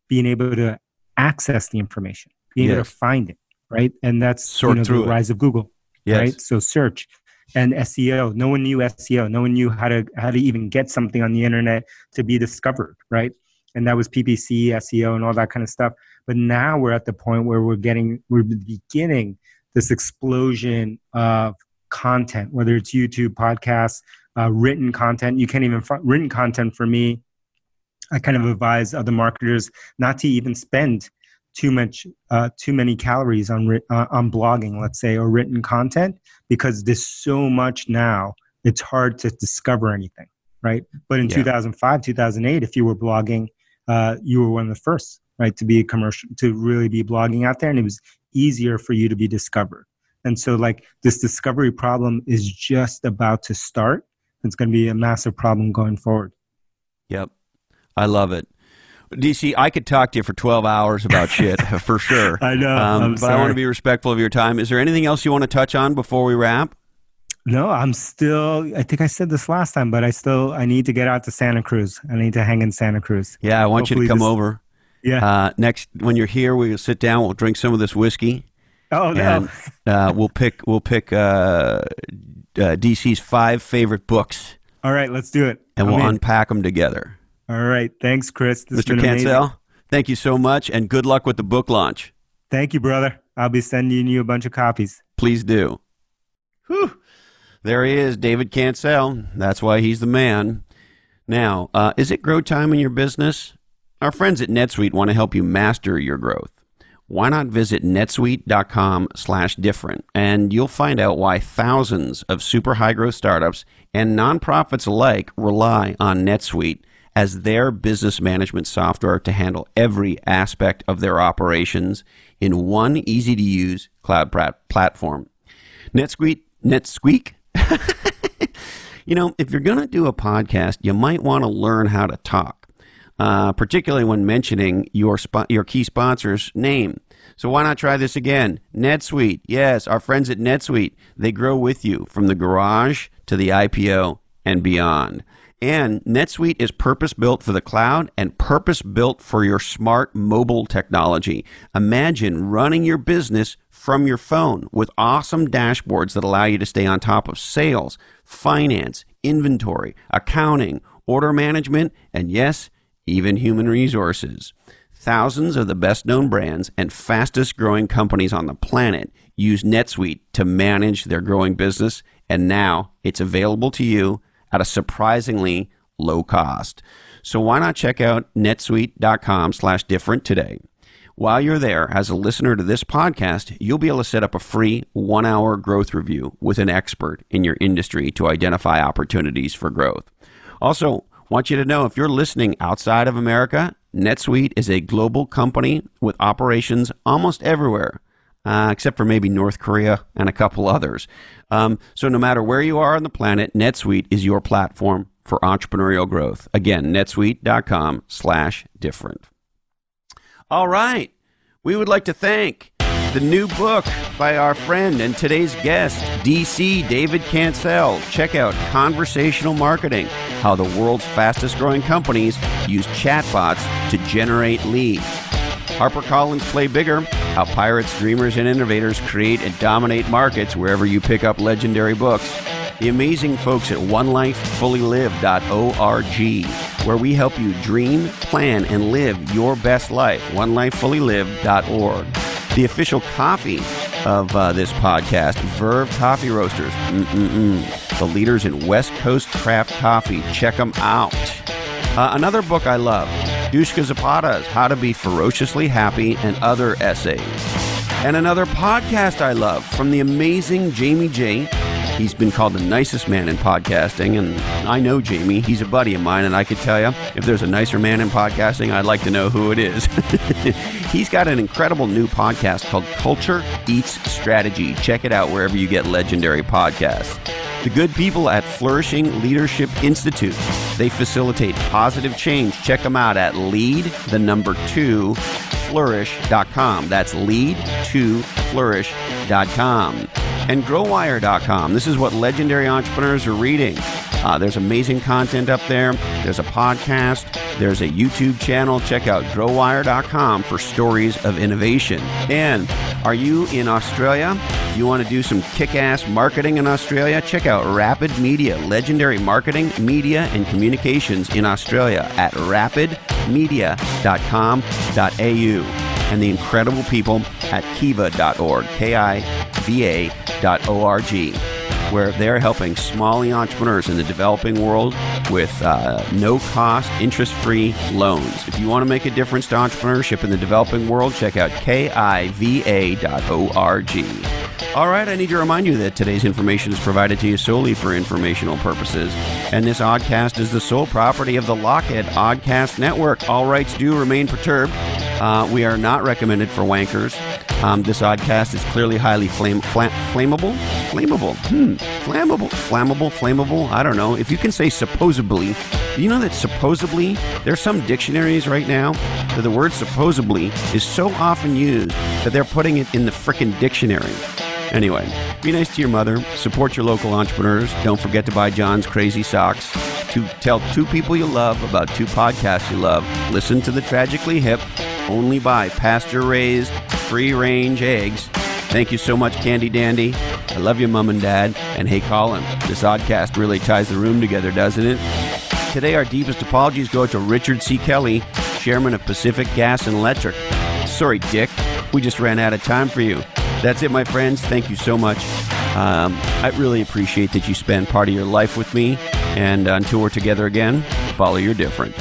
being able to access the information, being able to find it, right? And that's Sort you know, through the it. rise of Google, Yes. right? So search and SEO. No one knew SEO. No one knew how to how to even get something on the internet to be discovered, right? And that was PPC, SEO, and all that kind of stuff. But now we're at the point where we're getting we're beginning this explosion of content, whether it's YouTube, podcasts, uh, written content. You can't even fi- written content for me. I kind of advise other marketers not to even spend too much uh, too many calories on uh, on blogging, let's say, or written content because there's so much now. It's hard to discover anything, right? But in Yeah. 2005, 2008, if you were blogging, uh, you were one of the first, right, to be a commercial, to really be blogging out there, and it was easier for you to be discovered. And so, like this discovery problem is just about to start. It's going to be a massive problem going forward. Yep. I love it. DC, I could talk to you for 12 hours about shit for sure. I know. Um, but I want to be respectful of your time. Is there anything else you want to touch on before we wrap? No, I'm still. I think I said this last time, but I still. I need to get out to Santa Cruz. I need to hang in Santa Cruz. Yeah, I want you to come this- over. Yeah. Uh, next, when you're here, we'll sit down. We'll drink some of this whiskey, oh no. and uh, we'll pick we'll pick uh, uh, DC's five favorite books, All right, let's do it. and I'm we'll in. unpack them together. All right. Thanks, Chris. This Mr. Cancel, thank you so much, and good luck with the book launch. Thank you, brother. I'll be sending you a bunch of copies. Please do. Whew. There he is, David Cancel. That's why he's the man. Now, uh, is it grow time in your business? Our friends at NetSuite want to help you master your growth. Why not visit netsuite.com slash different and you'll find out why thousands of super high growth startups and nonprofits alike rely on NetSuite as their business management software to handle every aspect of their operations in one easy to use cloud plat- platform. NetSuite, NetSqueak. you know, if you're going to do a podcast, you might want to learn how to talk, uh, particularly when mentioning your spo- your key sponsor's name. So why not try this again? NetSuite. Yes, our friends at NetSuite. They grow with you from the garage to the IPO and beyond. And NetSuite is purpose built for the cloud and purpose built for your smart mobile technology. Imagine running your business from your phone with awesome dashboards that allow you to stay on top of sales, finance, inventory, accounting, order management, and yes, even human resources. Thousands of the best known brands and fastest growing companies on the planet use NetSuite to manage their growing business, and now it's available to you at a surprisingly low cost. So why not check out netsuite.com slash different today? While you're there, as a listener to this podcast, you'll be able to set up a free one hour growth review with an expert in your industry to identify opportunities for growth. Also, want you to know if you're listening outside of America, NetSuite is a global company with operations almost everywhere, uh, except for maybe North Korea and a couple others. Um, so, no matter where you are on the planet, NetSuite is your platform for entrepreneurial growth. Again, netsuite.com/slash different. All right. We would like to thank the new book by our friend and today's guest, DC David Cancel. Check out Conversational Marketing How the World's Fastest Growing Companies Use Chatbots to Generate Leads. HarperCollins Play Bigger How Pirates, Dreamers, and Innovators Create and Dominate Markets wherever you pick up legendary books. The amazing folks at onelifefullylive.org, where we help you dream, plan, and live your best life. Onelifefullylive.org. The official coffee of uh, this podcast, Verve Coffee Roasters. Mm-mm-mm. the leaders in West Coast craft coffee. Check them out. Uh, another book I love, Dushka Zapata's How to Be Ferociously Happy and Other Essays. And another podcast I love from the amazing Jamie J. He's been called the nicest man in podcasting, and I know Jamie. He's a buddy of mine, and I could tell you if there's a nicer man in podcasting, I'd like to know who it is. He's got an incredible new podcast called Culture Eats Strategy. Check it out wherever you get legendary podcasts. The good people at Flourishing Leadership Institute. They facilitate positive change. Check them out at lead, the number two, flourish.com. That's lead to flourish.com. And growwire.com. This is what legendary entrepreneurs are reading. Uh, there's amazing content up there. There's a podcast. There's a YouTube channel. Check out growwire.com for stories of innovation. And are you in Australia? You want to do some kick ass marketing in Australia? Check out Rapid Media, legendary marketing, media, and communications in Australia at rapidmedia.com.au and the incredible people at kiva.org, K I V A.org, where they're helping small entrepreneurs in the developing world with uh, no cost, interest free loans. If you want to make a difference to entrepreneurship in the developing world, check out kiva.org. All right, I need to remind you that today's information is provided to you solely for informational purposes, and this oddcast is the sole property of the Lochhead Oddcast Network. All rights do remain perturbed. Uh, we are not recommended for wankers. Um, this oddcast is clearly highly flame, flam, flammable. Flammable. Hmm. Flammable. Flammable. Flammable. I don't know. If you can say supposedly, you know that supposedly, there's some dictionaries right now that the word supposedly is so often used that they're putting it in the frickin' dictionary. Anyway, be nice to your mother, support your local entrepreneurs. Don't forget to buy John's Crazy Socks. To tell two people you love about two podcasts you love. Listen to the Tragically Hip. Only buy pasture raised, free range eggs. Thank you so much, Candy Dandy. I love you, Mom and Dad. And hey, Colin, this oddcast really ties the room together, doesn't it? Today, our deepest apologies go to Richard C. Kelly, Chairman of Pacific Gas and Electric. Sorry, Dick. We just ran out of time for you. That's it, my friends. Thank you so much. Um, I really appreciate that you spend part of your life with me. And until we're together again, follow your different.